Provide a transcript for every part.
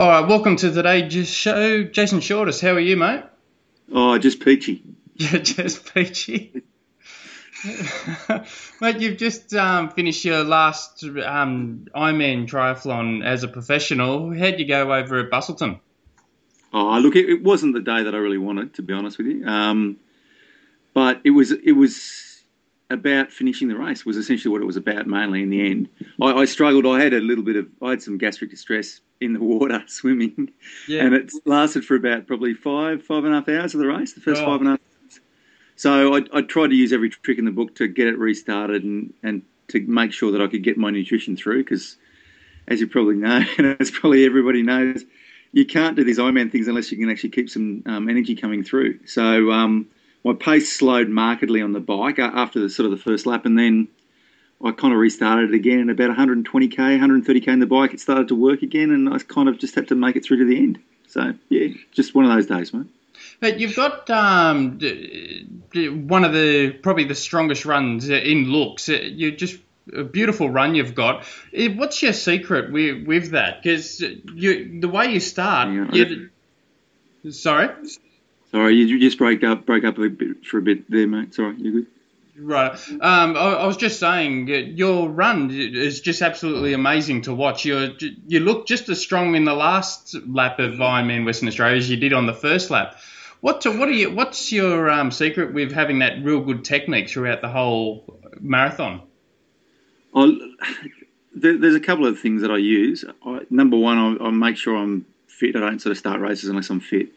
All right, welcome to today's show. Jason Shortis, how are you, mate? Oh, just peachy. Yeah, just peachy. mate, you've just um, finished your last um, Ironman triathlon as a professional. How'd you go over at Busselton? Oh, look, it, it wasn't the day that I really wanted, to be honest with you. Um, but it was it was about finishing the race. Was essentially what it was about mainly in the end. I, I struggled. I had a little bit of I had some gastric distress in the water swimming, yeah. and it lasted for about probably five five and a half hours of the race. The first oh. five and a half. Hours. So I, I tried to use every trick in the book to get it restarted and and to make sure that I could get my nutrition through because, as you probably know, and as probably everybody knows, you can't do these Ironman things unless you can actually keep some um, energy coming through. So um, my pace slowed markedly on the bike after the sort of the first lap, and then I kind of restarted it again. And about 120k, 130k in the bike, it started to work again, and I kind of just had to make it through to the end. So yeah, just one of those days, mate. But you've got um, one of the probably the strongest runs in looks. You just a beautiful run you've got. Eh, what's your secret with, with that? Because you the way you start, you, sorry. Sorry, you just broke up broke up a bit for a bit there, mate. Sorry, you good? Right. Um, I, I, was just saying, your run is just absolutely amazing to watch. You you look just as strong in the last lap of Ironman Western Australia as you did on the first lap. What what are you? What's your um, secret with having that real good technique throughout the whole marathon? There, there's a couple of things that I use. I, number one, I, I, make sure I'm fit. I don't sort of start races unless I'm fit.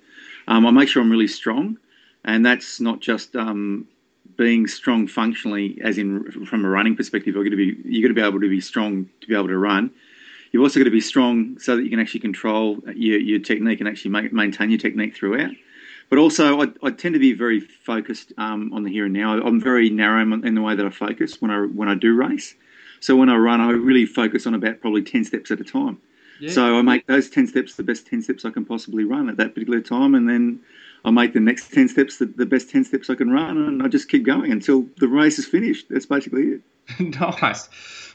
Um, I make sure I'm really strong, and that's not just um, being strong functionally, as in from a running perspective. You're going to be you're going to be able to be strong to be able to run. You've also got to be strong so that you can actually control your, your technique and actually make, maintain your technique throughout. But also, I, I tend to be very focused um, on the here and now. I'm very narrow in the way that I focus when I when I do race. So when I run, I really focus on about probably 10 steps at a time. Yeah. So I make those 10 steps the best 10 steps I can possibly run at that particular time. And then I make the next 10 steps the, the best 10 steps I can run. And I just keep going until the race is finished. That's basically it. nice.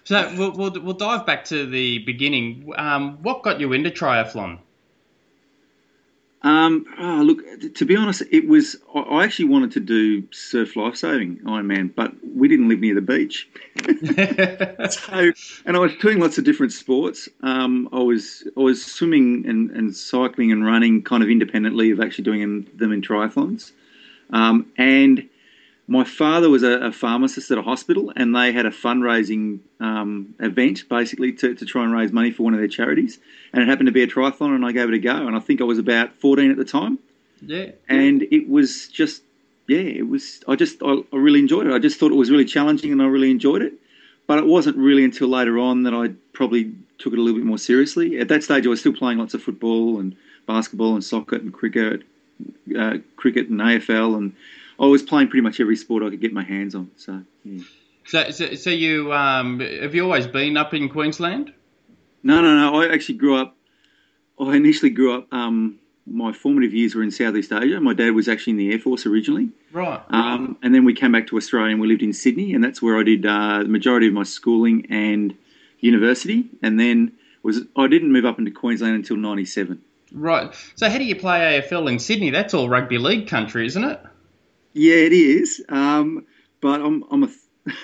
So we'll, we'll, we'll, dive back to the beginning. Um, what got you into triathlon? Um, oh, look, to be honest, it was. I actually wanted to do surf lifesaving Ironman, but we didn't live near the beach. so, and I was doing lots of different sports. Um, I was I was swimming and, and cycling and running kind of independently of actually doing them in triathlons. Um, and my father was a, a, pharmacist at a hospital, and they had a fundraising um, event basically to, to try and raise money for one of their charities. And it happened to be a triathlon, and I gave it a go. And I think I was about 14 at the time. Yeah. And it was just, yeah, it was, I just, I, I really enjoyed it. I just thought it was really challenging, and I really enjoyed it. But it wasn't really until later on that I probably took it a little bit more seriously. At that stage, I was still playing lots of football and basketball and soccer and cricket, uh, cricket and AFL and I was playing pretty much every sport I could get my hands on. So, yeah. So, so, so you um, have you always been up in Queensland? No, no, no. I actually grew up. I initially grew up. Um, my formative years were in Southeast Asia. My dad was actually in the Air Force originally. Right. Um, and then we came back to Australia and we lived in Sydney, and that's where I did uh, the majority of my schooling and university. And then was I didn't move up into Queensland until '97. Right. So how do you play AFL in Sydney? That's all rugby league country, isn't it? Yeah, it is. Um, but I'm, I'm a,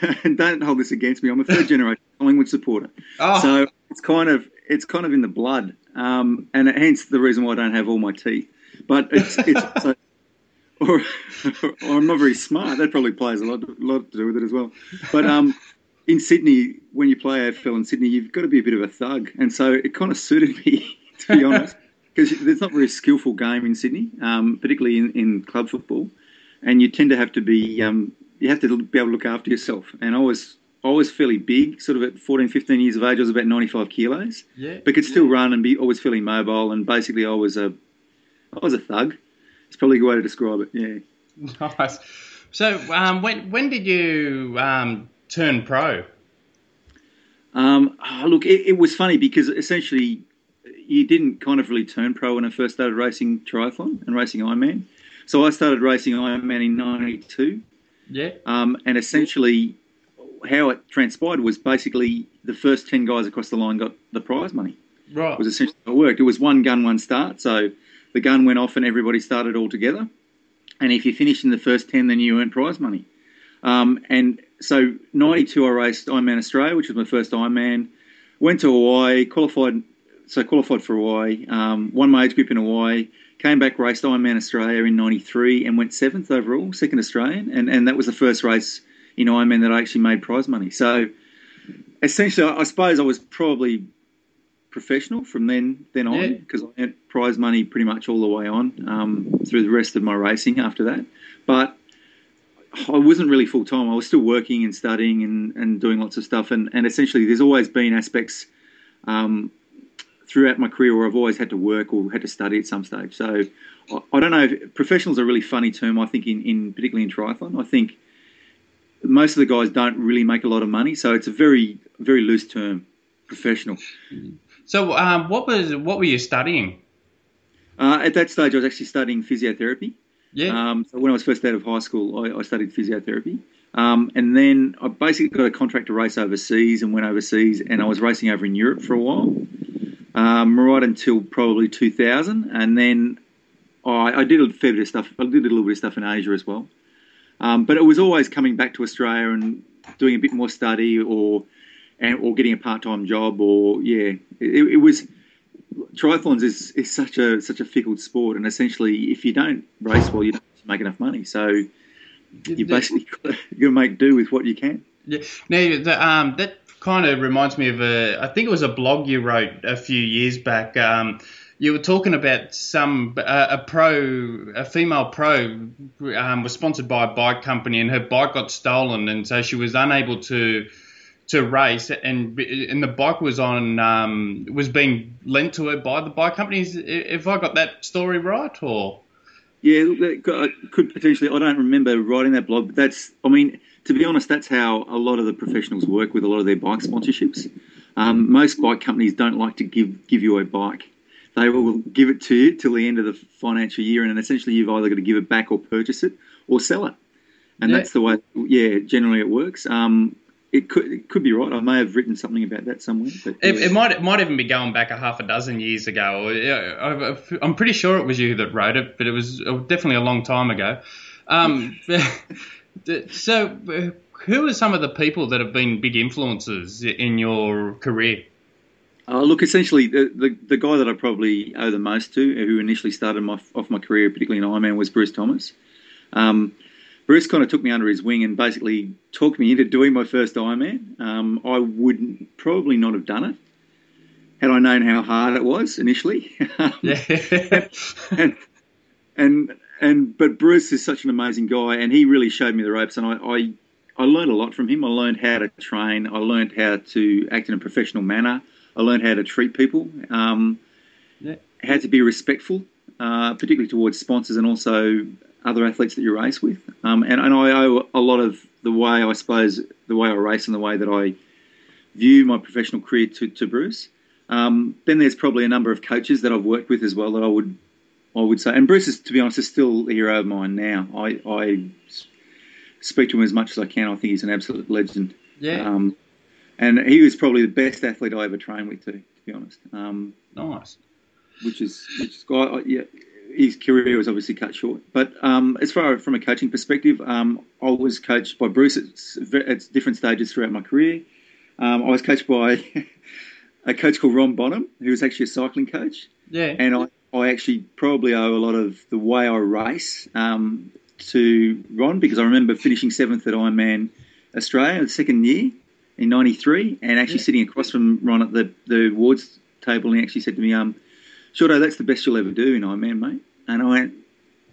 and don't hold this against me. I'm a third generation Collingwood supporter. Oh. So it's kind of, it's kind of in the blood. Um, and hence the reason why I don't have all my teeth. But it's, it's so, or, or, I'm not very smart. That probably plays a lot, lot to do with it as well. But um, in Sydney, when you play AFL in Sydney, you've got to be a bit of a thug, and so it kind of suited me, to be honest, because it's not a very skillful game in Sydney, um, particularly in, in club football and you tend to have to be um, you have to be able to look after yourself. And I was I was fairly big, sort of at 14, 15 years of age. I was about 95 kilos, yeah, but could still yeah. run and be always fairly mobile. And basically, I was a I was a thug. It's probably a good way to describe it. Yeah. Nice. So, um, when when did you um, turn pro? Um, oh, look, it, it, was funny because essentially you didn't kind of really turn pro when I first started racing triathlon and racing Ironman. So I started racing Ironman in '92. Yeah. Um, and essentially, how it transpired was basically the first ten guys across the line got the prize money. Right. Was essentially how it worked. It was one gun, one start. So the gun went off and everybody started all together. And if you finished in the first ten, then you earned prize money. Um, and so '92, I raced Ironman Australia, which was my first Ironman. Went to Hawaii, qualified. So qualified for Hawaii. Um, won my age group in Hawaii. Came back, raced Ironman Australia in '93, and went seventh overall, second Australian. And and that was the first race in Ironman that I actually made prize money. So essentially, I suppose I was probably professional from then then on Yeah. because I earned prize money pretty much all the way on um, through the rest of my racing after that. But I wasn't really full time. I was still working and studying and, and doing lots of stuff. And, and essentially, there's always been aspects um, throughout my career where I've always had to work or had to study at some stage. So I, I don't know. If, professional's a really funny term. I think in, in particularly in triathlon, I think most of the guys don't really make a lot of money. So it's a very very loose term, professional. So, um, what was what were you studying? Uh, at that stage, I was actually studying physiotherapy. Yeah. Um, so when I was first out of high school, I, I studied physiotherapy, um, and then I basically got a contract to race overseas and went overseas, and I was racing over in Europe for a while, um, right until probably 2000, and then I, I did a fair bit of stuff. I did a little bit of stuff in Asia as well, um, but it was always coming back to Australia and doing a bit more study or and, or getting a part-time job or yeah, it, it was triathlons is, is such a such a fickle sport, and essentially, if you don't race well, you don't make enough money. So you basically got to make do with what you can. Yeah. Now, the, um, that kind of reminds me of a. I think it was a blog you wrote a few years back. Um, you were talking about some uh, a pro, a female pro, um, was sponsored by a bike company, and her bike got stolen, and so she was unable to to race, and and the bike was on um, was being lent to her by the bike companies. If I got that story right, or Yeah, that could, could potentially. I don't remember writing that blog, but that's. I mean, to be honest, that's how a lot of the professionals work with a lot of their bike sponsorships. Um, most bike companies don't like to give give you a bike. They will give it to you till the end of the financial year, and essentially you've either got to give it back or purchase it or sell it. And Yeah. that's the way. Yeah, generally it works. Um, it could it could be right. I may have written something about that somewhere. But It, yeah. it might it might even be going back a half a dozen years ago. I- I'm pretty sure it was you that wrote it, but it was definitely a long time ago. Um, so, who are some of the people that have been big influences in your career? Uh, look, essentially, the, the the guy that I probably owe the most to, who initially started my, off my career, particularly in Ironman, was Bruce Thomas. Um, Bruce kind of took me under his wing and basically talked me into doing my first Ironman. Um, I would probably not have done it had I known how hard it was initially. Yeah, and and and but Bruce is such an amazing guy, and he really showed me the ropes, and I. I I learned a lot from him. I learned how to train. I learned how to act in a professional manner. I learned how to treat people, um, Yeah. how to be respectful, uh, particularly towards sponsors and also other athletes that you race with. Um, and, and I owe a lot of the way, I suppose, the way I race and the way that I view my professional career to, to Bruce. Um, then there's probably a number of coaches that I've worked with as well that I would I would say, and Bruce is, to be honest, is still a hero of mine now. I, I speak to him as much as I can. I think he's an absolute legend. yeah, Um, and he was probably the best athlete I ever trained with, too, to be honest. Um, nice. which is, which is I- yeah, his career was obviously cut short. But um, as far from a coaching perspective, um, I was coached by Bruce at, at different stages throughout my career. Um, I was coached by a coach called Ron Bonham, who was actually a cycling coach, Yeah, and I, I actually probably owe a lot of the way I race um, to Ron because I remember finishing seventh at Ironman Australia the second year in '93, and actually Yeah. sitting across from Ron at the the awards table, and he actually said to me, um, Shorto, that's the best you'll ever do in Ironman, mate. And I went,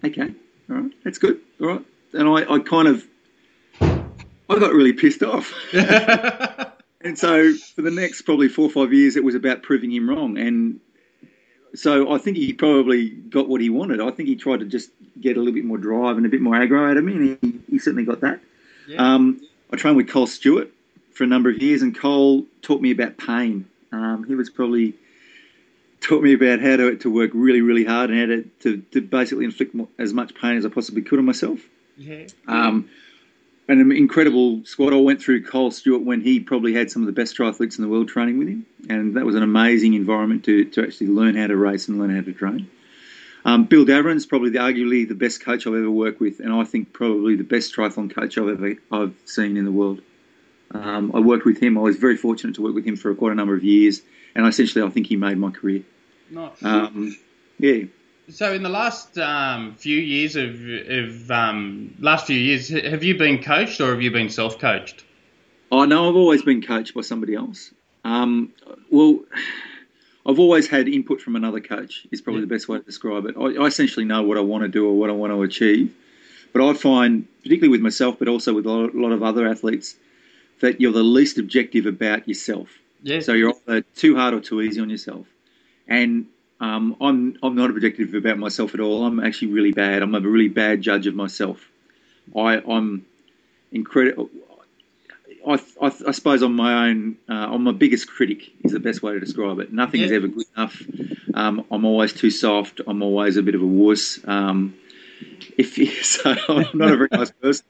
okay, all right, that's good, all right. And I, I kind of, I got really pissed off. and so for the next probably four or five years, it was about proving him wrong. And so I think he probably got what he wanted. I think he tried to just get a little bit more drive and a bit more aggro out of me, and he, he certainly got that. yeah. Um, I trained with Col Stewart for a number of years, and Col taught me about pain. Um, he was probably taught me about how to, to work really, really hard and how to, to, to basically inflict as much pain as I possibly could on myself. yeah. Um, an incredible squad. I went through Col Stewart when he probably had some of the best triathletes in the world training with him, and that was an amazing environment to, to actually learn how to race and learn how to train. Um, Bill Daverin's probably the, arguably the best coach I've ever worked with, and I think probably the best triathlon coach I've ever I've seen in the world. Um, I worked with him. I was very fortunate to work with him for quite a number of years, and essentially I think he made my career. Nice. Um, yeah. So in the last um, few years of, of um, last few years, have you been coached or have you been self-coached? Oh no, I've always been coached by somebody else. Um, well, I've always had input from another coach. Is probably yeah. the best way to describe it. I, I essentially know what I want to do or what I want to achieve, but I find, particularly with myself, but also with a lot of other athletes, that you're the least objective about yourself. Yeah. So you're either too hard or too easy on yourself. And um, I'm I'm not objective about myself at all. I'm actually really bad. I'm a really bad judge of myself. I I'm incredible. I, I, I, suppose I'm my own. Uh, I'm my biggest critic. Is the best way to describe it. Nothing yeah. is ever good enough. Um, I'm always too soft. I'm always a bit of a wuss. Um, if you, so I'm not a very nice person.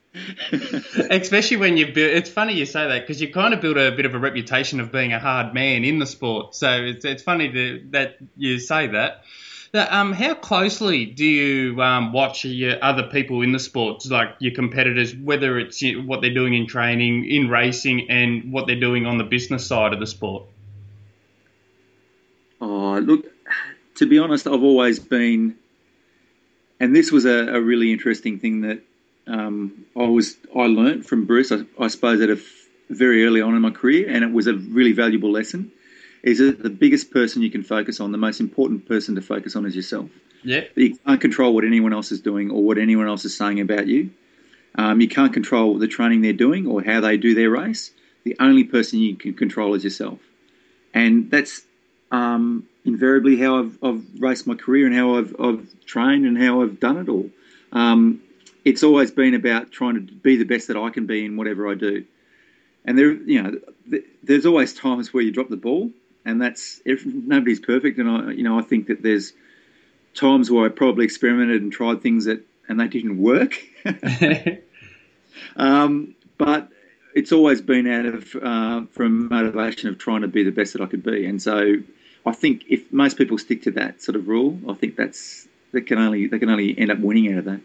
Especially when you build. It's funny you say that because you kind of build a bit of a reputation of being a hard man in the sport. So it's it's funny to, that you say that. um, how closely do you um, watch your other people in the sports, like your competitors, whether it's what they're doing in training, in racing, and what they're doing on the business side of the sport? Oh, look, to be honest, I've always been and this was a, a really interesting thing that um, I was I learnt from Bruce. I, I suppose at a f- very early on in my career, and it was a really valuable lesson. Is that the biggest person you can focus on, the most important person to focus on is yourself. Yeah, you can't control what anyone else is doing or what anyone else is saying about you. Um, you can't control the training they're doing or how they do their race. The only person you can control is yourself, and that's um, invariably how I've, I've, raced my career and how I've, I've, trained and how I've done it all. Um, it's always been about trying to be the best that I can be in whatever I do. And there, you know, there's always times where you drop the ball, and that's if nobody's perfect. And I, you know, I think that there's times where I probably experimented and tried things that and they didn't work. um, but it's always been out of uh, from motivation of trying to be the best that I could be, and so I think if most people stick to that sort of rule, I think that's they can only they can only end up winning out of that.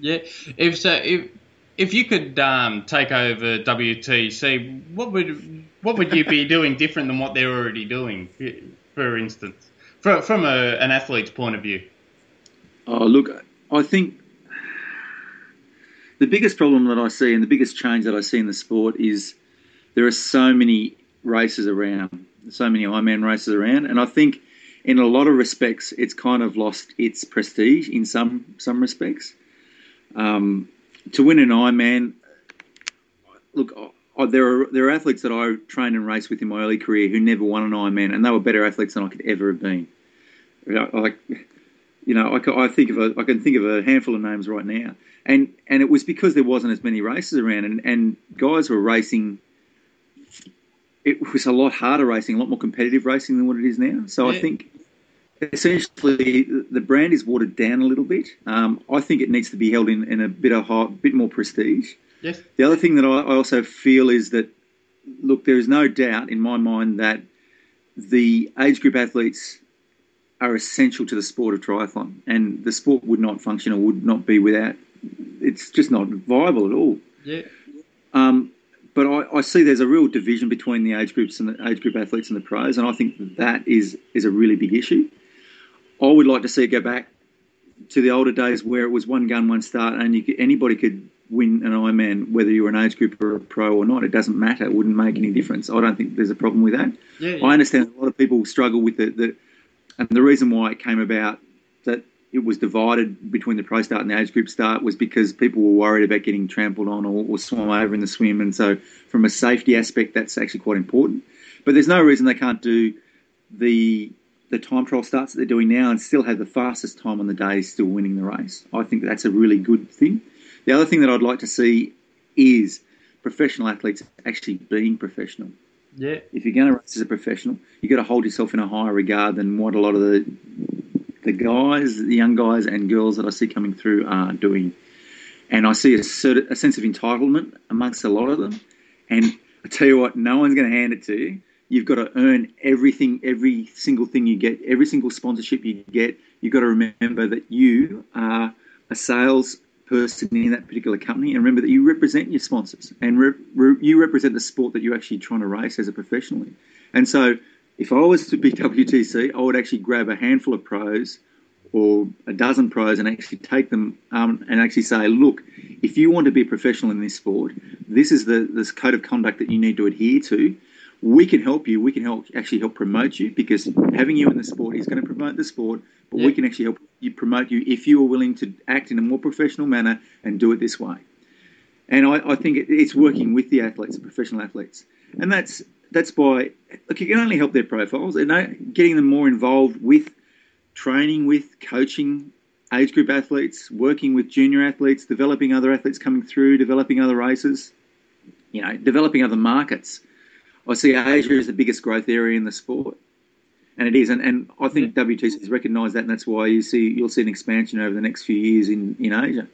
Yeah, if so, if if you could um, take over WTC, what would what would you be doing different than what they're already doing? For instance, from from a, an athlete's point of view. Oh, look, I think the biggest problem that I see and the biggest change that I see in the sport is there are so many races around so many Ironman races around, and I think in a lot of respects it's kind of lost its prestige in some some respects. Um, to win an Ironman, look, I, there are there are athletes that I trained and raced with in my early career who never won an Ironman, and they were better athletes than I could ever have been. Like, you know, I, I think of a, I can think of a handful of names right now, and and it was because there wasn't as many races around, and, and guys were racing it was a lot harder racing, a lot more competitive racing than what it is now. So yeah. I think essentially the brand is watered down a little bit. Um, I think it needs to be held in, in a bit of high, bit more prestige. Yes. The other thing that I, I also feel is that look, there is no doubt in my mind that the age group athletes are essential to the sport of triathlon, and the sport would not function or would not be without. It's just not viable at all. Yeah. Um, but I, I, see there's a real division between the age groups and the age group athletes and the pros, and I think that is is a really big issue. I would like to see it go back to the older days where it was one gun, one start, and could, anybody could win an Ironman, whether you were an age group or a pro or not. It doesn't matter. It wouldn't make any difference. I don't think there's a problem with that. Yeah, yeah. I understand a lot of people struggle with it, the, and the reason why it came about that it was divided between the pro start and the age group start was because people were worried about getting trampled on or, or swum over in the swim. And so, from a safety aspect, that's actually quite important. But there's no reason they can't do the the time trial starts that they're doing now and still have the fastest time on the day, still winning the race. I think that's a really good thing. The other thing that I'd like to see is professional athletes actually being professional. Yeah. If you're going to race as a professional, you've got to hold yourself in a higher regard than what a lot of the the guys, the young guys and girls that I see coming through are doing. and I see a, a sense of entitlement amongst a lot of them. And I tell you what, no one's going to hand it to you. You've got to earn everything, every single thing you get, every single sponsorship you get. You've got to remember that you are a sales person in that particular company, and remember that you represent your sponsors and re- re- you represent the sport that you're actually trying to race as a professional. And so, if I was to be WTC, I would actually grab a handful of pros or a dozen pros and actually take them um, and actually say, look, if you want to be a professional in this sport, this is the this code of conduct that you need to adhere to. We can help you. We can help actually help promote you because having you in the sport is going to promote the sport. But yeah. we can actually help you promote you if you are willing to act in a more professional manner and do it this way. And I, I think it, it's working with the athletes, the professional athletes, and that's that's by look. You can only help their profiles and getting them more involved with training with, coaching age group athletes, working with junior athletes, developing other athletes coming through, developing other races, you know, developing other markets. I see Asia as the biggest growth area in the sport. And it is, and, and I think yeah. WTC has recognised that, and that's why you see you'll see an expansion over the next few years in, in Asia.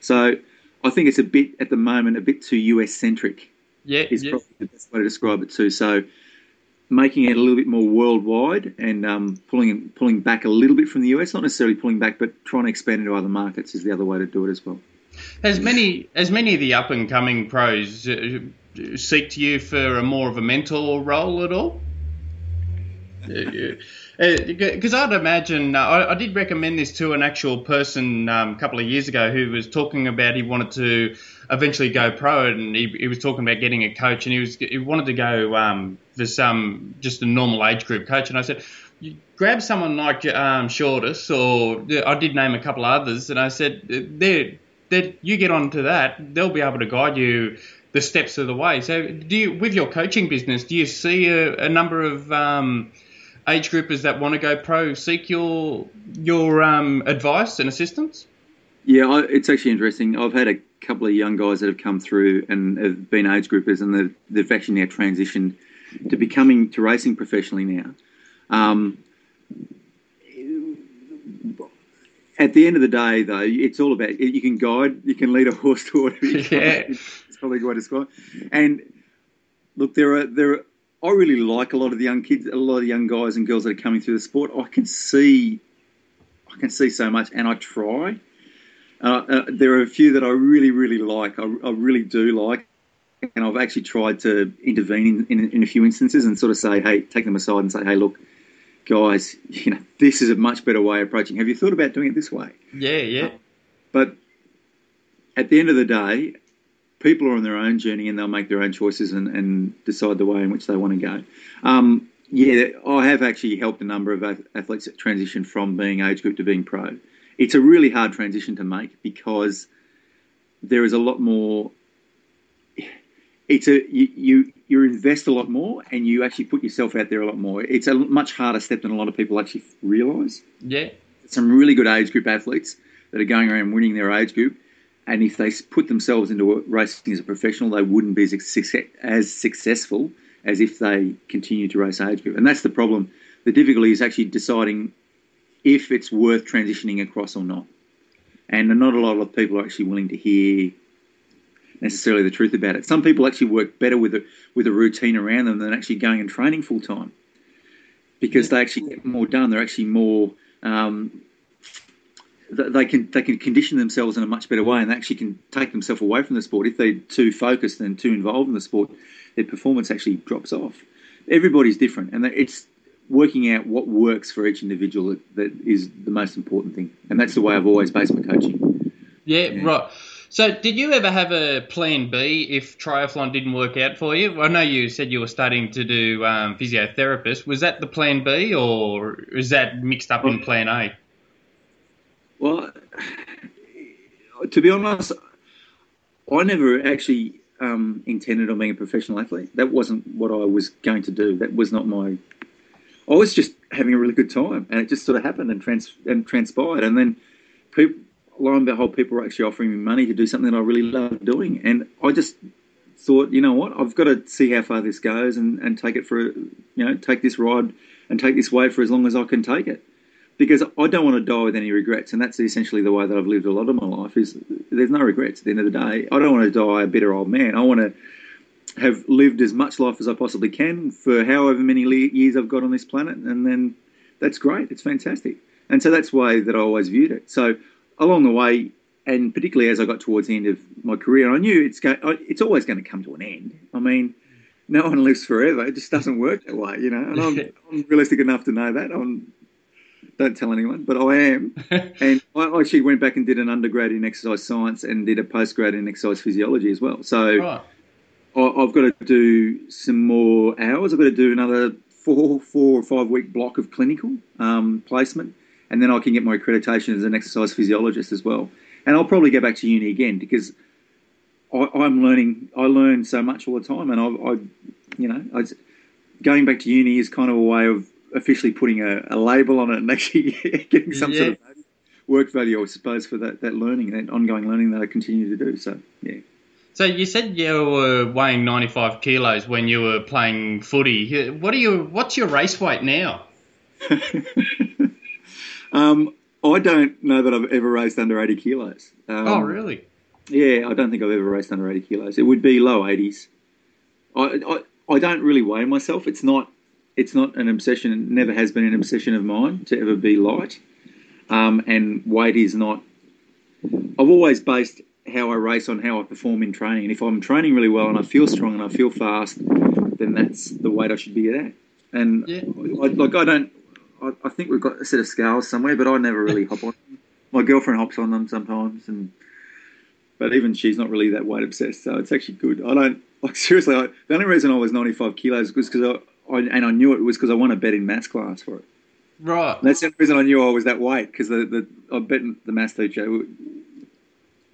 So I think it's a bit at the moment a bit too US centric. Yeah, is yeah. probably the best way to describe it too. So making it a little bit more worldwide and um, pulling pulling back a little bit from the US, not necessarily pulling back, but trying to expand into other markets is the other way to do it as well. As many as many of the up and coming pros uh, seek to you for a more of a mentor role at all? Because uh, I'd imagine uh, I, I, did recommend this to an actual person um, a couple of years ago who was talking about he wanted to eventually go pro, and he, he was talking about getting a coach, and he was he wanted to go um, for some just a normal age group coach, and I said. Grab someone like um, Shortis, or I did name a couple others, and I said, they're, you get onto that, they'll be able to guide you the steps of the way. So, do you, with your coaching business, do you see a, a number of um, age groupers that want to go pro seek your your um, advice and assistance? Yeah, it's actually interesting. I've had a couple of young guys that have come through and have been age groupers, and they've, they've actually now transitioned to becoming to racing professionally now. Um, at the end of the day, though, it's all about you can guide, you can lead a horse to whatever you yeah. It's probably a quite describe. And look, there are there are. I really like a lot of the young kids, a lot of the young guys and girls that are coming through the sport. I can see, I can see so much, and I try. Uh, uh, there are a few that I really, really like. I, I, really do like, and I've actually tried to intervene in, in, in, a few instances and sort of say, hey, take them aside and say, hey, look, guys, you know, this is a much better way of approaching. Have you thought about doing it this way? Yeah, yeah. Uh, but at the end of the day, people are on their own journey and they'll make their own choices and, and decide the way in which they want to go. Um, yeah, I have actually helped a number of athletes transition from being age group to being pro it's a really hard transition to make because there is a lot more. It's a you, you you invest a lot more and you actually put yourself out there a lot more. It's a much harder step than a lot of people actually realise. Yeah, some really good age group athletes that are going around winning their age group, and if they put themselves into racing as a professional, they wouldn't be as successful as if they continue to race age group. And that's the problem. The difficulty is actually deciding if it's worth transitioning across or not. And not a lot of people are actually willing to hear necessarily the truth about it. Some people actually work better with a with a routine around them than actually going and training full time because they actually get more done. They're actually more um, they can they can condition themselves in a much better way and they actually can take themselves away from the sport. If they're too focused and too involved in the sport, their performance actually drops off. Everybody's different, and it's working out what works for each individual that, that is the most important thing. And that's the way I've always based my coaching. Yeah, yeah, right. So, did you ever have a plan B if triathlon didn't work out for you? I know you said you were starting to do um, physiotherapist. Was that the plan B, or is that mixed up in plan A? Well, to be honest, I never actually um, intended on being a professional athlete. That wasn't what I was going to do. That was not my I was just having a really good time, and it just sort of happened and trans and transpired. And then, people, lo and behold, people were actually offering me money to do something that I really love doing, and I just thought, you know what, I've got to see how far this goes and, and take it for, you know, take this ride and take this wave for as long as I can take it. because I don't want to die with any regrets, and that's essentially the way that I've lived a lot of my life. Is there's no regrets at the end of the day. I don't want to die a bitter old man. I want to have lived as much life as I possibly can for however many years I've got on this planet, and then that's great. It's fantastic, and so that's the way that I always viewed it. So along the way, and particularly as I got towards the end of my career, I knew it's go, it's always going to come to an end. I mean no one lives forever. It just doesn't work that way, you know. And I'm, I'm realistic enough to know that. I'm don't tell anyone, but I am. and I actually went back and did an undergrad in exercise science and did a postgrad in exercise physiology as well. So right. I, have got to do some more hours. I've got to do another four, four or five week block of clinical um, placement, and then I can get my accreditation as an exercise physiologist as well. And I'll probably go back to uni again because I, am learning. I learn so much all the time, and I, I you know, I, going back to uni is kind of a way of officially putting a, a label on it and actually getting some yeah. sort of work value, I suppose, for that, that learning, and that ongoing learning that I continue to do. So, yeah. So you said you were weighing 95 kilos when you were playing footy. What are you? What's your race weight now? um, I don't know that I've ever raced under 80 kilos. Um, oh, really? Yeah, I don't think I've ever raced under 80 kilos. It would be low 80s. I, I, I don't really weigh myself. It's not it's not an obsession. It never has been an obsession of mine to ever be light. Um, and weight is not. I've always based how I race on how I perform in training. And if I'm training really well and I feel strong and I feel fast, then that's the weight I should be at. And yeah. I, like I don't. I, I, think we've got a set of scales somewhere, but I never really hop on. Them. My girlfriend hops on them sometimes, and but even she's not really that weight obsessed, so it's actually good. I don't like seriously. I, the only reason I was 95 kilos was because I, I, and I knew it was because I won a bet in maths class for it. Right. And that's the reason I knew I was that weight because the, the I bet the maths teacher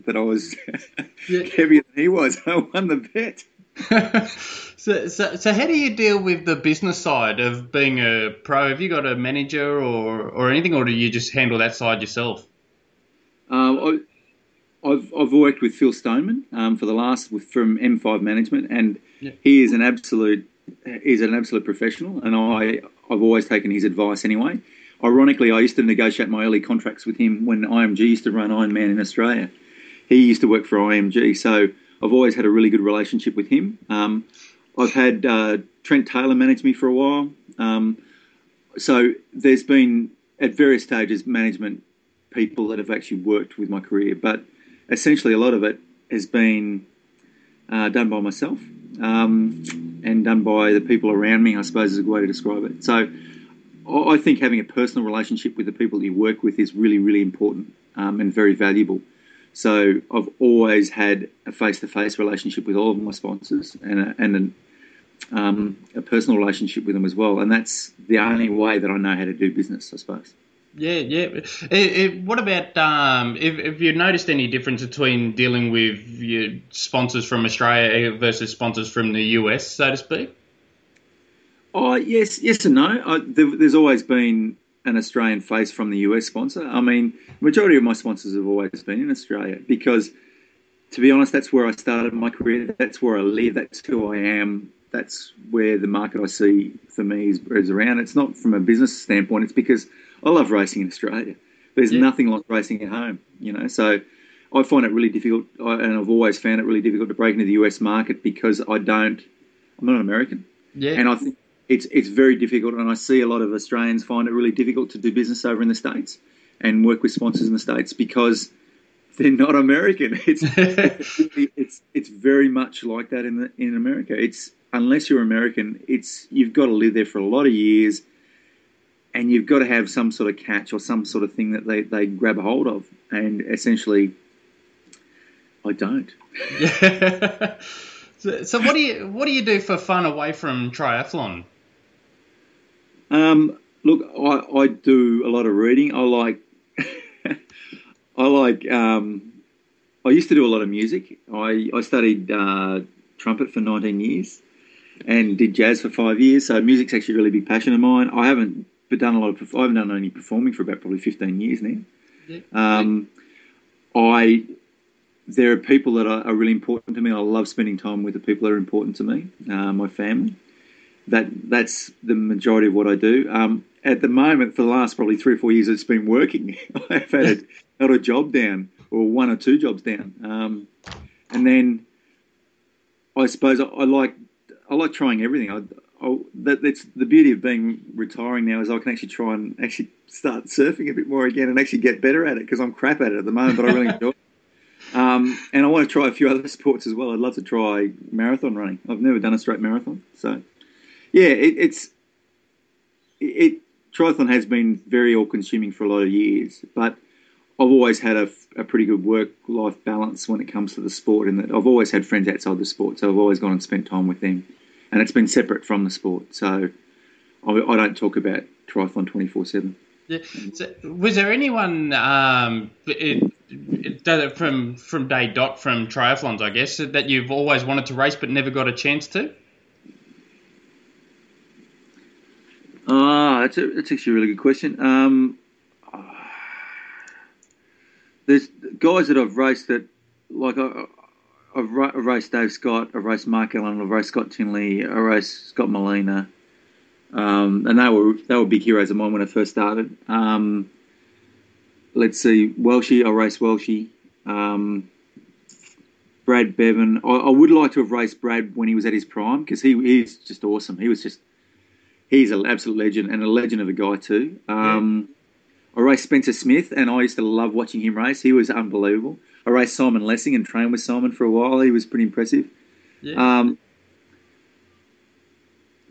that I was yeah. heavier than he was. I won the bet. so, so, so how do you deal with the business side of being a pro? Have you got a manager or, or anything, or do you just handle that side yourself? Um, I've I've worked with Phil Stoneman um, for the last from M5 Management, and yeah. he is an absolute he's an absolute professional, and I I've always taken his advice anyway. Ironically, I used to negotiate my early contracts with him when IMG used to run Ironman in Australia. He used to work for IMG, so I've always had a really good relationship with him. Um, I've had uh, Trent Taylor manage me for a while, um, so there's been at various stages management people that have actually worked with my career, but essentially a lot of it has been uh, done by myself um, and done by the people around me, I suppose is a way to describe it. So I think having a personal relationship with the people that you work with is really, really important um, and very valuable. So I've always had a face-to-face relationship with all of my sponsors and a, and a, um, a personal relationship with them as well. And that's the only way that I know how to do business, I suppose. Yeah, yeah. It, it, what about um, if, if you noticed any difference between dealing with your sponsors from Australia versus sponsors from the US, so to speak? Oh yes, yes and no. I, there, there's always been an Australian face from the US sponsor. I mean, majority of my sponsors have always been in Australia because, to be honest, that's where I started my career. That's where I live. That's who I am. That's where the market I see for me is, is around. It's not from a business standpoint. It's because I love racing in Australia. There's yeah. nothing like racing at home, you know. So I find it really difficult, and I've always found it really difficult to break into the US market because I don't. I'm not an American. Yeah. And I think it's it's very difficult, and I see a lot of Australians find it really difficult to do business over in the states and work with sponsors in the states because they're not American. It's it's, it's very much like that in the in America. It's unless you're American, it's you've got to live there for a lot of years and you've got to have some sort of catch or some sort of thing that they, they grab a hold of. And essentially, I don't. So, so, what do you what do you do for fun away from triathlon? Um, look, I, I do a lot of reading. I like I like um, I used to do a lot of music. I I studied uh, trumpet for 19 years and did jazz for five years. So music's actually a really big passion of mine. I haven't but done a lot of. I haven't done any performing for about probably fifteen years now. Yeah. Um, I there are people that are, are, really important to me. I love spending time with the people that are important to me, uh, my family. That that's the majority of what I do. Um, at the moment, for the last probably three or four years, it's been working. I've had a, had a job down, or one or two jobs down, um, and then I suppose I, I, like I like trying everything. I, I, that, that's the beauty of being retiring now is I can actually try and actually start surfing a bit more again and actually get better at it because I'm crap at it at the moment, but I really enjoy it. Um, and I want to try a few other sports as well. I'd love to try marathon running. I've never done a straight marathon, so yeah, it, it's it, triathlon has been very all-consuming for a lot of years, but I've always had a, a pretty good work-life balance when it comes to the sport, and that I've always had friends outside the sport, so I've always gone and spent time with them, and it's been separate from the sport. So I, I don't talk about triathlon twenty-four-seven. So was there anyone um, it, it, from from day dot from triathlons, I guess, that you've always wanted to race but never got a chance to? Ah, that's a, that's actually a really good question. Um, there's guys that I've raced that, like I, I've, raced Dave Scott, I've raced Mark Allen, I've raced Scott Tinley, I raced Scott Molina, um, and they were they were big heroes of mine when I first started. Um, let's see, Welshie, I raced Welshie. Um, Brad Bevan, I, I, would like to have raced Brad when he was at his prime because he he's just awesome. He was just he's an absolute legend and a legend of a guy too. Um, yeah. I raced Spencer Smith, and I used to love watching him race. He was unbelievable. I raced Simon Lessing and trained with Simon for a while. He was pretty impressive. Yeah. Um,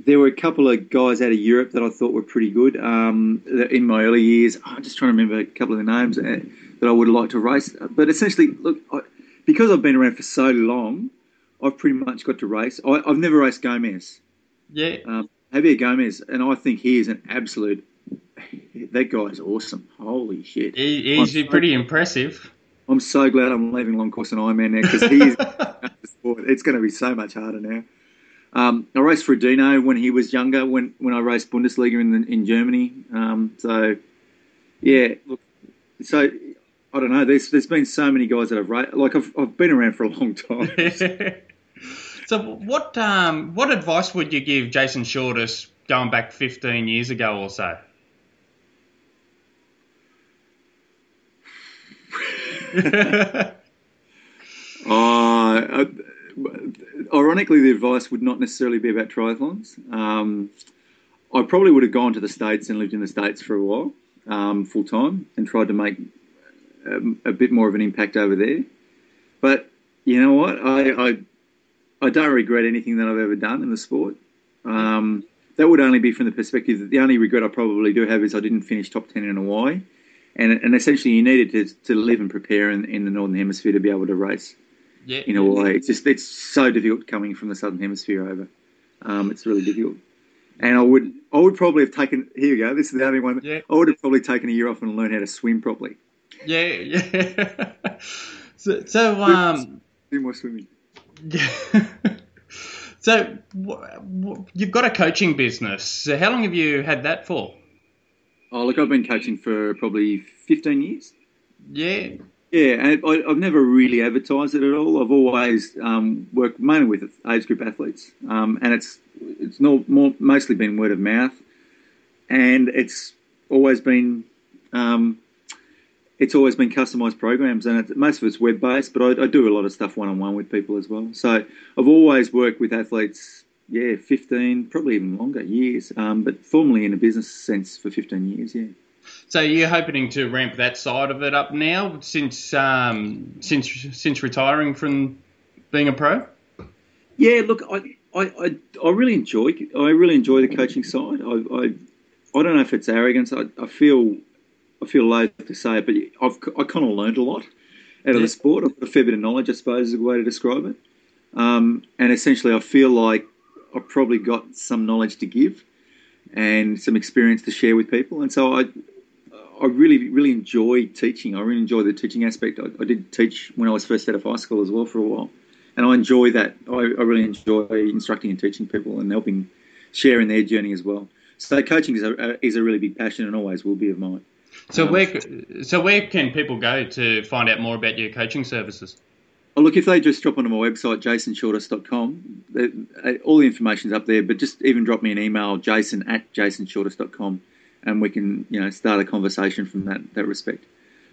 there were a couple of guys out of Europe that I thought were pretty good um, in my early years. I'm just trying to remember a couple of the names uh, that I would have liked to race. But essentially, look, I, because I've been around for so long, I've pretty much got to race. I, have never raced Gomez. Yeah. Um, Javier Gomez, and I think he is an absolute. That guy is awesome. Holy shit! He, he's so, pretty impressive. I'm so glad I'm leaving long course and Ironman now because he's. it's going to be so much harder now. Um, I raced for Dino when he was younger, when, when I raced Bundesliga in the, in Germany. Um, so, yeah, look, so I don't know. There's there's been so many guys that I've raced. Like I've I've been around for a long time. So what um, what advice would you give Jason Shortis going back 15 years ago or so? uh, ironically, the advice would not necessarily be about triathlons. Um, I probably would have gone to the States and lived in the States for a while, um, full time, and tried to make um, a bit more of an impact over there. But you know what? I, I I don't regret anything that I've ever done in the sport. Um, that would only be from the perspective that the only regret I probably do have is I didn't finish top 10 in Hawaii. And, and essentially, you needed to, to live and prepare in, in the Northern Hemisphere to be able to race yeah. in Hawaii. It's just it's so difficult coming from the Southern Hemisphere over. Um, it's really difficult. And I would I would probably have taken here you go. This is the only one. Yeah. I would have probably taken a year off and learned how to swim properly. Yeah, yeah. so, so um, do more swimming. Yeah. so w- w- you've got a coaching business. So how long have you had that for? Oh, look, I've been coaching for probably 15 years. Yeah. Yeah, and I, have never really advertised it at all. I've always um, worked mainly with age group athletes, um, and it's it's not more, mostly been word of mouth, and it's always been um, it's always been customized programs, and it, most of it's web based. But I, I, do a lot of stuff one on one with people as well. So I've always worked with athletes, yeah, fifteen, probably even longer years, um, but formally in a business sense for fifteen years, yeah. So you're hoping to ramp that side of it up now since um, since since retiring from being a pro? Yeah, look, I, I, I, really enjoy I really enjoy the coaching side. I, I, I don't know if it's arrogance. I, I feel I feel loath to say it, but I've I kind of learned a lot out of yeah. the sport. I've got a fair bit of knowledge, I suppose, is a way to describe it. Um, and essentially, I feel like I've probably got some knowledge to give and some experience to share with people. And so I, I really, really enjoy teaching. I really enjoy the teaching aspect. I, I did teach when I was first out of high school as well for a while, and I enjoy that. I, I really enjoy instructing and teaching people and helping share in their journey as well. So coaching is a, is a really big passion and always will be of mine. So um, where so where can people go to find out more about your coaching services? Oh, look, if they just drop onto my website, jasonshortis.com, uh, all the information's up there, but just even drop me an email, jason at jasonshortis.com, and we can, you know, start a conversation from that, that respect.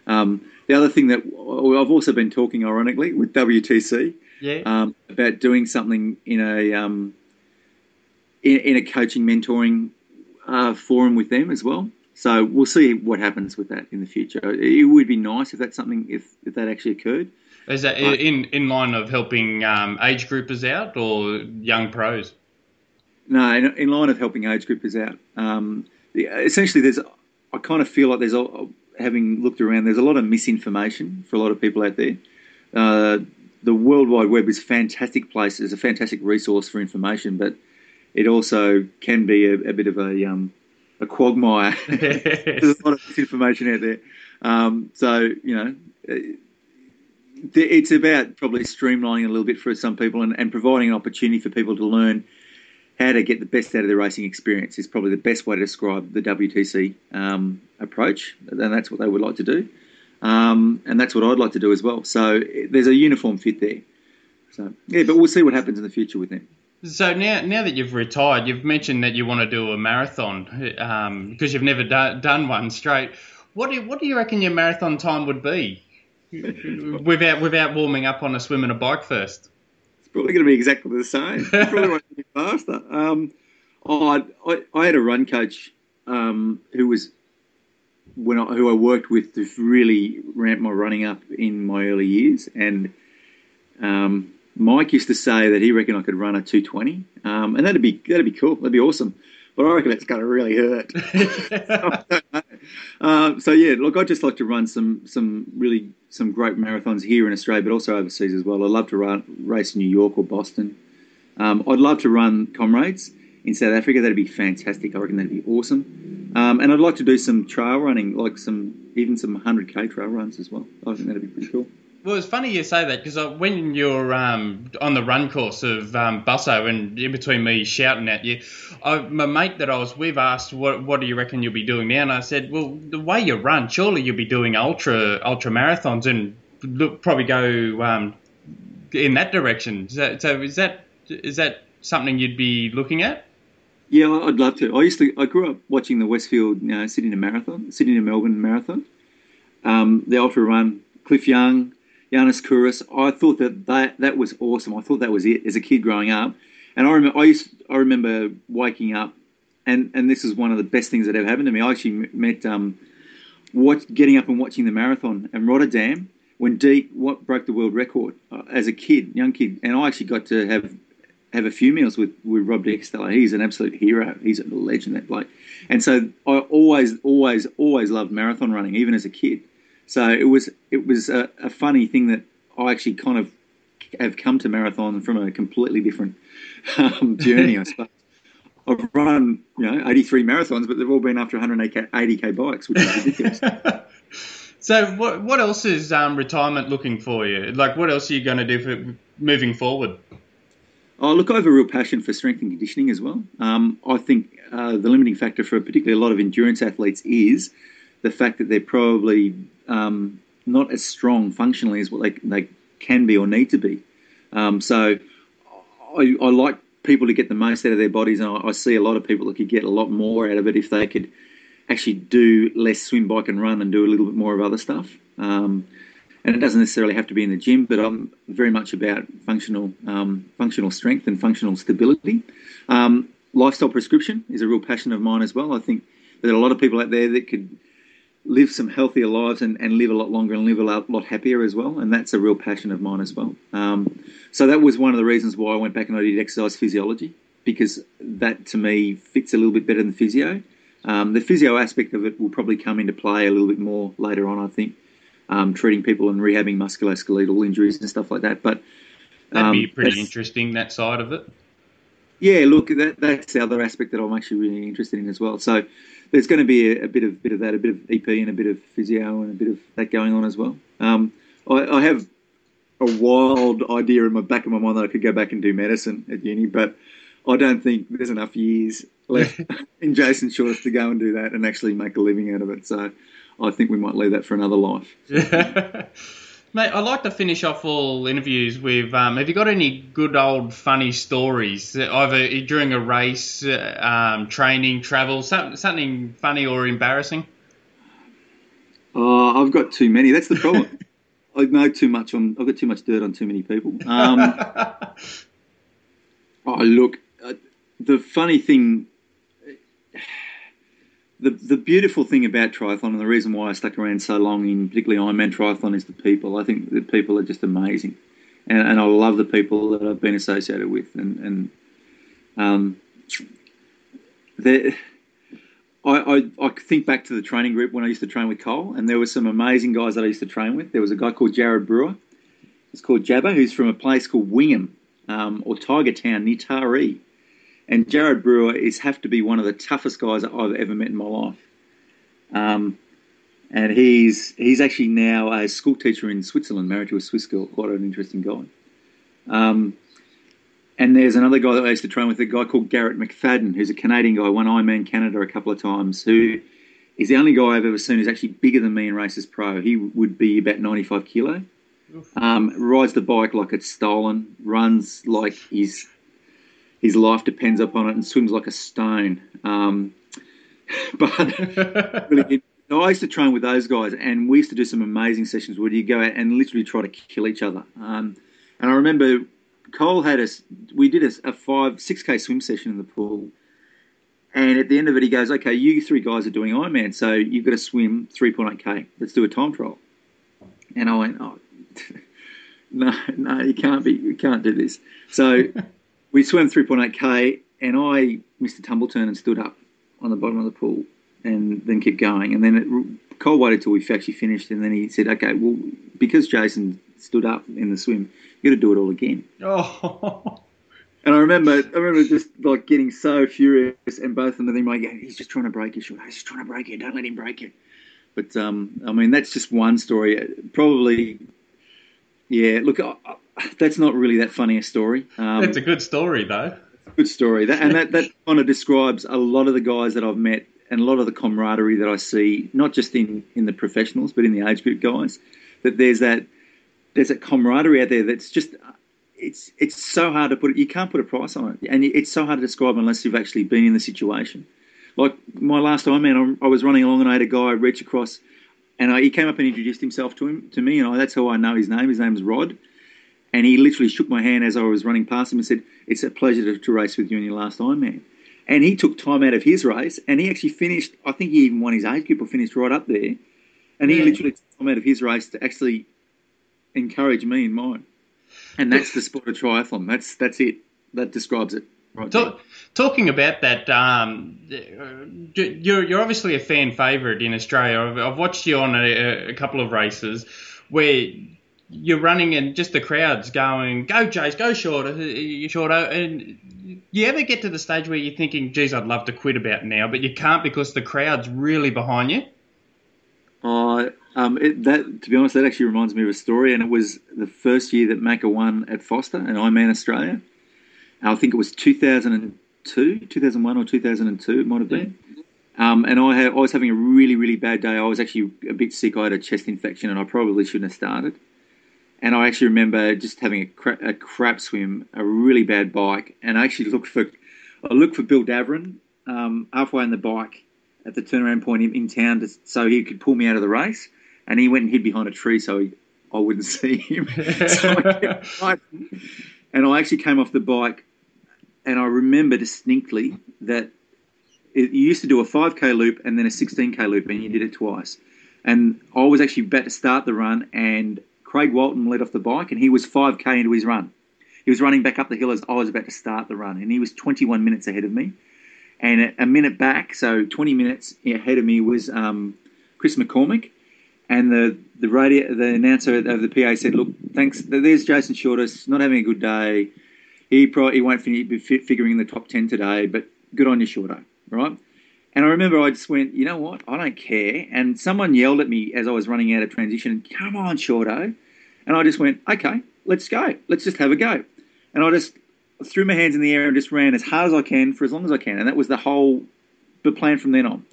Um, the other thing that I've also been talking, ironically, with WTC yeah. um, about doing something in a um, in, in, a coaching mentoring uh, forum with them as well. So we'll see what happens with that in the future. It would be nice if that's something if, if that actually occurred. Is that in in line of helping um, age groupers out or young pros? No, in, in line of helping age groupers out. Um, essentially, there's I kind of feel like there's a, having looked around, there's a lot of misinformation for a lot of people out there. Uh, the World Wide Web is a fantastic place. It's a fantastic resource for information, but it also can be a, a bit of a um, a quagmire. There's a lot of misinformation out there. Um, so you know, it's about probably streamlining a little bit for some people and, and providing an opportunity for people to learn how to get the best out of their racing experience is probably the best way to describe the WTC um, approach, and that's what they would like to do, um, and that's what I'd like to do as well. So there's a uniform fit there. So yeah, but we'll see what happens in the future with them. So now, now that you've retired, you've mentioned that you want to do a marathon um, because you've never do, done one straight. What do, what do you reckon your marathon time would be without without warming up on a swim and a bike first? It's probably going to be exactly the same. probably won't be faster. Um, oh, I, I, had a run coach um, who was when I, who I worked with to really ramp my running up in my early years, and um, Mike used to say that he reckoned I could run a 220, um, and that'd be that'd be cool. That'd be awesome. But I reckon it's going to really hurt. uh, so yeah, look, I'd just like to run some some really some great marathons here in Australia, but also overseas as well. I'd love to run race in New York or Boston. Um, I'd love to run comrades in South Africa. That'd be fantastic. I reckon that'd be awesome. Um, and I'd like to do some trail running, like some even some 100k trail runs as well. I think that'd be pretty cool. Well, it's funny you say that because uh, when you're um, on the run course of um, Busso and in between me shouting at you, I, my mate that I was with asked, what, what do you reckon you'll be doing now? And I said, well, the way you run, surely you'll be doing ultra ultra marathons and look, probably go um, in that direction. So, so is that is that something you'd be looking at? Yeah, I'd love to. I used to. I grew up watching the Westfield, know, Sydney to Marathon, Sydney to Melbourne Marathon, um, the ultra run. Cliff Young, Yanis Kouros. I thought that, that that was awesome. I thought that was it as a kid growing up. And I remember I used I remember waking up, and and this is one of the best things that ever happened to me. I actually met um, what getting up and watching the marathon in Rotterdam when Deek what broke the world record uh, as a kid, young kid, and I actually got to have have a few meals with, with Rob de Castella. He's an absolute hero. He's a legend, that bloke. And so I always, always, always loved marathon running, even as a kid. So it was it was a, a, funny thing that I actually kind of have come to marathon from a completely different um, journey, I suppose. I've run, you know, 83 marathons, but they've all been after 180k 80k bikes, which is ridiculous. so, what what else is um, retirement looking for you? Like, what else are you going to do for moving forward? Oh, look, I have a real passion for strength and conditioning as well. Um, I think uh, the limiting factor for particularly a lot of endurance athletes is the fact that they're probably um, not as strong functionally as what they, they can be or need to be. Um, so I, I, like people to get the most out of their bodies, and I, I, see a lot of people that could get a lot more out of it if they could actually do less swim, bike, and run, and do a little bit more of other stuff. Um, and it doesn't necessarily have to be in the gym, but I'm very much about functional um, functional strength and functional stability. Um, lifestyle prescription is a real passion of mine as well. I think there are a lot of people out there that could live some healthier lives and, and live a lot longer and live a lot, lot happier as well. And that's a real passion of mine as well. Um, so that was one of the reasons why I went back and I did exercise physiology because that to me fits a little bit better than physio. Um, the physio aspect of it will probably come into play a little bit more later on, I think, um, treating people and rehabbing musculoskeletal injuries and stuff like that. But that'd be um, pretty interesting that side of it. Yeah, look, that, that's the other aspect that I'm actually really interested in as well. So there's going to be a, a, bit of bit of that, a bit of EP and a bit of physio and a bit of that going on as well. Um, I, I, have a wild idea in the back of my mind that I could go back and do medicine at uni, but I don't think there's enough years left in Jason Shortis to go and do that and actually make a living out of it. So I think we might leave that for another life. Mate, I like to finish off all interviews with um, have you got any good old funny stories, either during a race, um, training, travel, something funny or embarrassing? Oh, I've got too many. That's the problem. I know too much on. I've got too much dirt on too many people. Um, oh, look, uh, the funny thing the the beautiful thing about triathlon and the reason why I stuck around so long in particularly Ironman triathlon is the people. I think the people are just amazing, and, and I love the people that I've been associated with, and and um, I, I, I think back to the training group when I used to train with Col, and there were some amazing guys that I used to train with. There was a guy called Jared Brewer. It's called Jabba, who's from a place called Wingham um, or Tiger Town near Taree and Jared Brewer is have to be one of the toughest guys I've ever met in my life. Um, and he's he's actually now a school teacher in Switzerland, married to a Swiss girl. Quite an interesting guy. Um, and there's another guy that I used to train with, a guy called Garrett McFadden, who's a Canadian guy, won Ironman Canada a couple of times, who is the only guy I've ever seen who's actually bigger than me in races pro. He would be about 95 kilo. Um, rides the bike like it's stolen, runs like he's his life depends upon it and swims like a stone. Um, but really, I used to train with those guys, and we used to do some amazing sessions where you go out and literally try to kill each other. Um, and I remember Col had us. We did a, a five, six k swim session in the pool, and at the end of it, he goes, "Okay, you three guys are doing Ironman, so you've got to swim three point eight k. Let's do a time trial." And I went, "Oh, no, no, you can't be, you can't do this." So we swam 3.8k, and I missed a tumble turn and stood up on the bottom of the pool, and then kept going. And then it, Col waited till we actually finished, and then he said, "Okay, well, because Jason stood up in the swim, you got to do it all again." Oh. And I remember, I remember just like getting so furious, and both of them, then like, he's just trying to break it, He's just trying to break it. Don't let him break it. But um, I mean, that's just one story. Probably, yeah. Look, I, that's not really that funny a story. Um, it's a good story, though. Good story, that, and that, that kind of describes a lot of the guys that I've met and a lot of the camaraderie that I see, not just in, in the professionals, but in the age group guys. That there's that there's that camaraderie out there that's just it's it's so hard to put it. You can't put a price on it, and it's so hard to describe unless you've actually been in the situation. Like my last Ironman, I was running along and I had a guy reach across, and I, he came up and introduced himself to him to me, and I, that's how I know his name. His name's Rod and he literally shook my hand as I was running past him and said, It's a pleasure to, to race with you in your last Ironman. And he took time out of his race and he actually finished, I think he even won his age group or finished right up there. And he yeah. literally took time out of his race to actually encourage me in mine. And that's the sport of triathlon. That's that's it. That describes it. Right Talk, talking about that, um, you're, you're obviously a fan favourite in Australia. I've, I've watched you on a, a couple of races where you're running and just the crowd's going, go Jace, go Shorto, Shorto. And you ever get to the stage where you're thinking, geez, I'd love to quit about now, but you can't because the crowd's really behind you? Uh, um, it, that, to be honest, that actually reminds me of a story, and it was the first year that Macca won at Forster and Ironman Australia. I think it was 2002, 2001 or 2002, it might have been. Yeah. Um, and I, had, I was having a really, really bad day. I was actually a bit sick. I had a chest infection, and I probably shouldn't have started. And I actually remember just having a, cra- a crap swim, a really bad bike, and I actually looked for I looked for Bill Davern um, halfway on the bike at the turnaround point in, in town to, so he could pull me out of the race. And he went and hid behind a tree so he, I wouldn't see him. so I and I actually came off the bike, and I remember distinctly that it, you used to do a 5k loop and then a 16k loop, and you did it twice. And I was actually about to start the run, and Craig Walton led off the bike, and he was 5k into his run. He was running back up the hill as I was about to start the run, and he was 21 minutes ahead of me. And a minute back, so 20 minutes ahead of me, was um, Chris McCormick. And the the radio, the announcer of the PA said, "Look, thanks. There's Jason Shortis, not having a good day. He probably he won't be figuring in the top 10 today, but good on you, Shorto, right?" And I remember I just went, you know what? I don't care. And someone yelled at me as I was running out of transition, come on, Shorto. And I just went, okay, let's go. Let's just have a go. And I just threw my hands in the air and just ran as hard as I can for as long as I can. And that was the whole the plan from then on.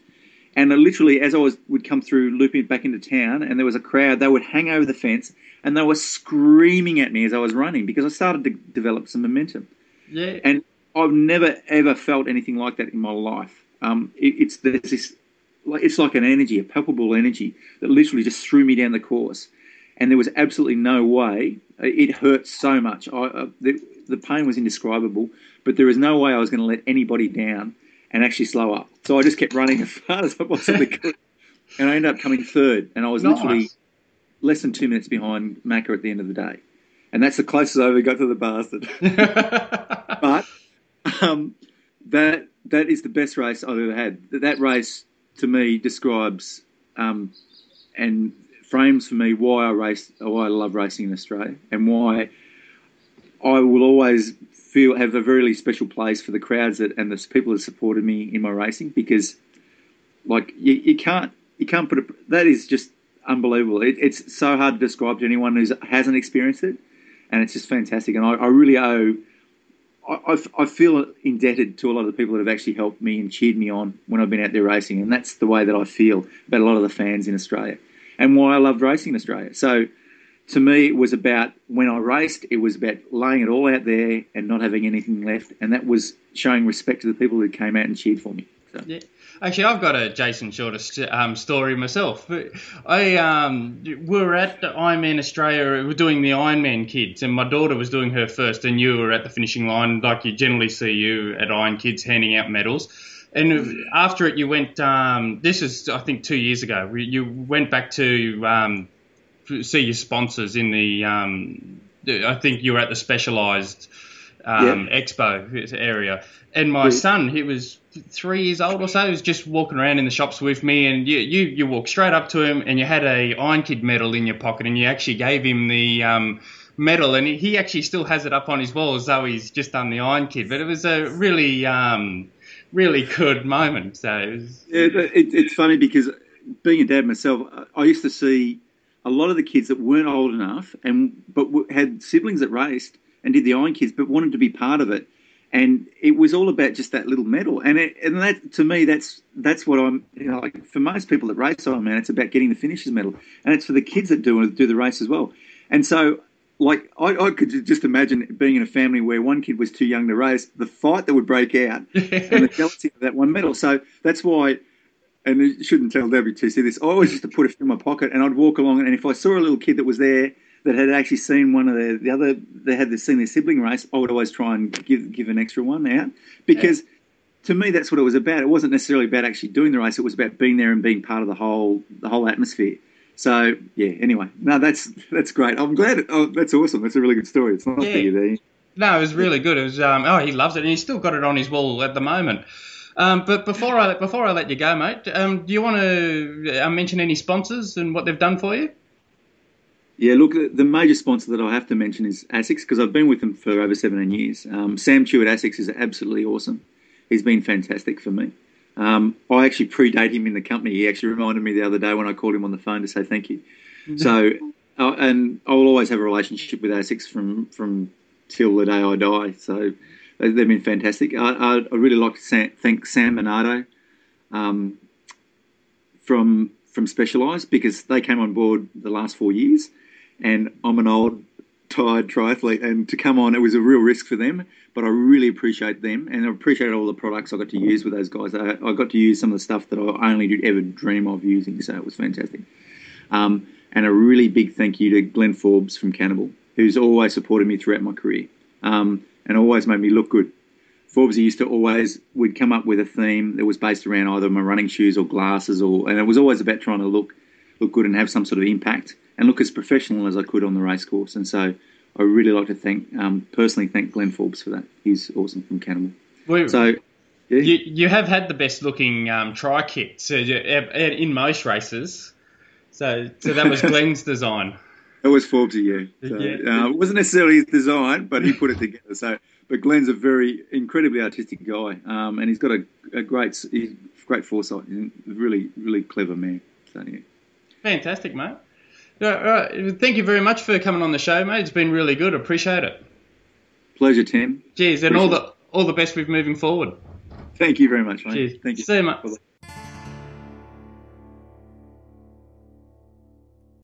And I literally, as I was would come through, looping back into town, and there was a crowd, they would hang over the fence and they were screaming at me as I was running because I started to develop some momentum. Yeah. And I've never ever felt anything like that in my life. Um, it, it's there's this, like it's like an energy, a palpable energy that literally just threw me down the course, and there was absolutely no way. It hurt so much. I, uh, the, the pain was indescribable, but there was no way I was going to let anybody down and actually slow up. So I just kept running as fast as I possibly could, and I ended up coming third. And I was Nice. literally less than two minutes behind Macca at the end of the day, and that's the closest I ever got to the bastard. but um, that that is the best race I've ever had. That race to me describes um, and frames for me why I race, why I love racing in Australia, and why I will always feel have a really special place for the crowds that and the people that supported me in my racing because, like, you, you can't you can't put it. That is just unbelievable. It, it's so hard to describe to anyone who hasn't experienced it, and it's just fantastic. And I, I really owe. I, I- I feel indebted to a lot of the people that have actually helped me and cheered me on when I've been out there racing, and that's the way that I feel about a lot of the fans in Australia, and why I loved racing in Australia. So, to me, it was about when I raced, it was about laying it all out there and not having anything left, and that was showing respect to the people who came out and cheered for me. So. Yeah. Actually, I've got a Jason Shortis um, story myself. I um, we were at the Ironman Australia. We were doing the Ironman Kids, and my daughter was doing her first, and you were at the finishing line, like you generally see you at Iron Kids handing out medals. And after it, you went. Um, this is, I think, two years ago. You went back to um, see your sponsors in the. Um, I think you were at the Specialized um, Expo area, and my son, he was three years old or so, he was just walking around in the shops with me, and you you, you walked straight up to him, and you had a Iron Kid medal in your pocket, and you actually gave him the um, medal, and he, actually still has it up on his wall as though he's just done the Iron Kid. But it was a really um, really good moment. So it was, Yeah, it, it's funny because being a dad myself, I used to see a lot of the kids that weren't old enough and but had siblings that raced and did the Iron Kids, but wanted to be part of it. And it was all about just that little medal, and it, and that to me, that's that's what I'm. You know, like for most people that race Ironman, it's about getting the finishers medal, and it's for the kids that do do the race as well. And so, like I, I could just imagine being in a family where one kid was too young to race, the fight that would break out, and the jealousy of that one medal. So that's why, and you shouldn't tell WTC this. I always used to put it in my pocket, and I'd walk along, and if I saw a little kid that was there that had actually seen one of the the other, they had seen their sibling race, I would always try and give give an extra one out because. To me, that's what it was about. It wasn't necessarily about actually doing the race. It was about being there and being part of the whole the whole atmosphere. So yeah. Anyway, no, that's that's great. I'm glad. Oh, that's awesome. That's a really good story. It's not Yeah. for you there. No, it was really good. It was um, oh, he loves it, and he's still got it on his wall at the moment. Um, but before I before I let you go, mate, um, do you want to uh, mention any sponsors and what they've done for you? Yeah, look, the- major sponsor that I have to mention is ASICS because I've been with them for over 17 years. Um, Sam Chew at ASICS is absolutely awesome. He's been fantastic for me. Um, I actually predate him in the company. He actually reminded me the other day when I called him on the phone to say thank you. So, uh, and I will always have a relationship with ASICS from from till the day I die. So, they've been fantastic. I, I, really like to thank Sam Minardo um, from from Specialized because they came on board the last four years, and I'm an old tired triathlete, and to come on, it was a real risk for them. But I really appreciate them, and I appreciate all the products I got to use with those guys. I, I got to use some of the stuff that I only did ever dream of using, so it was fantastic. Um, and a really big thank you to Glenn Forbes from Cannibal, who's always supported me throughout my career, um, and always made me look good. Forbes used to always would come up with a theme that was based around either my running shoes or glasses, or and it was always about trying to look look good and have some sort of impact and look as professional as I could on the race course. And so I really like to thank um, personally thank Glenn Forbes for that. He's awesome from Cannibal. We, So yeah, you, you have had the best looking um, tri you- uh, in most races. So, so that was Glenn's design. That was Forbes, yeah. So, Yeah. Uh, it wasn't necessarily his design, but he put it together. So, but Glenn's a very incredibly artistic guy, um, and he's got a, a great he's great foresight. He's a really really clever man. So yeah. Fantastic, mate. All right. Thank you very much for coming on the show, mate. It's been really good. Appreciate it. Pleasure, Tim. Cheers, and all the all the best with moving forward. Thank you very much, mate. Cheers. Thank you. See you, mate. Bye-bye.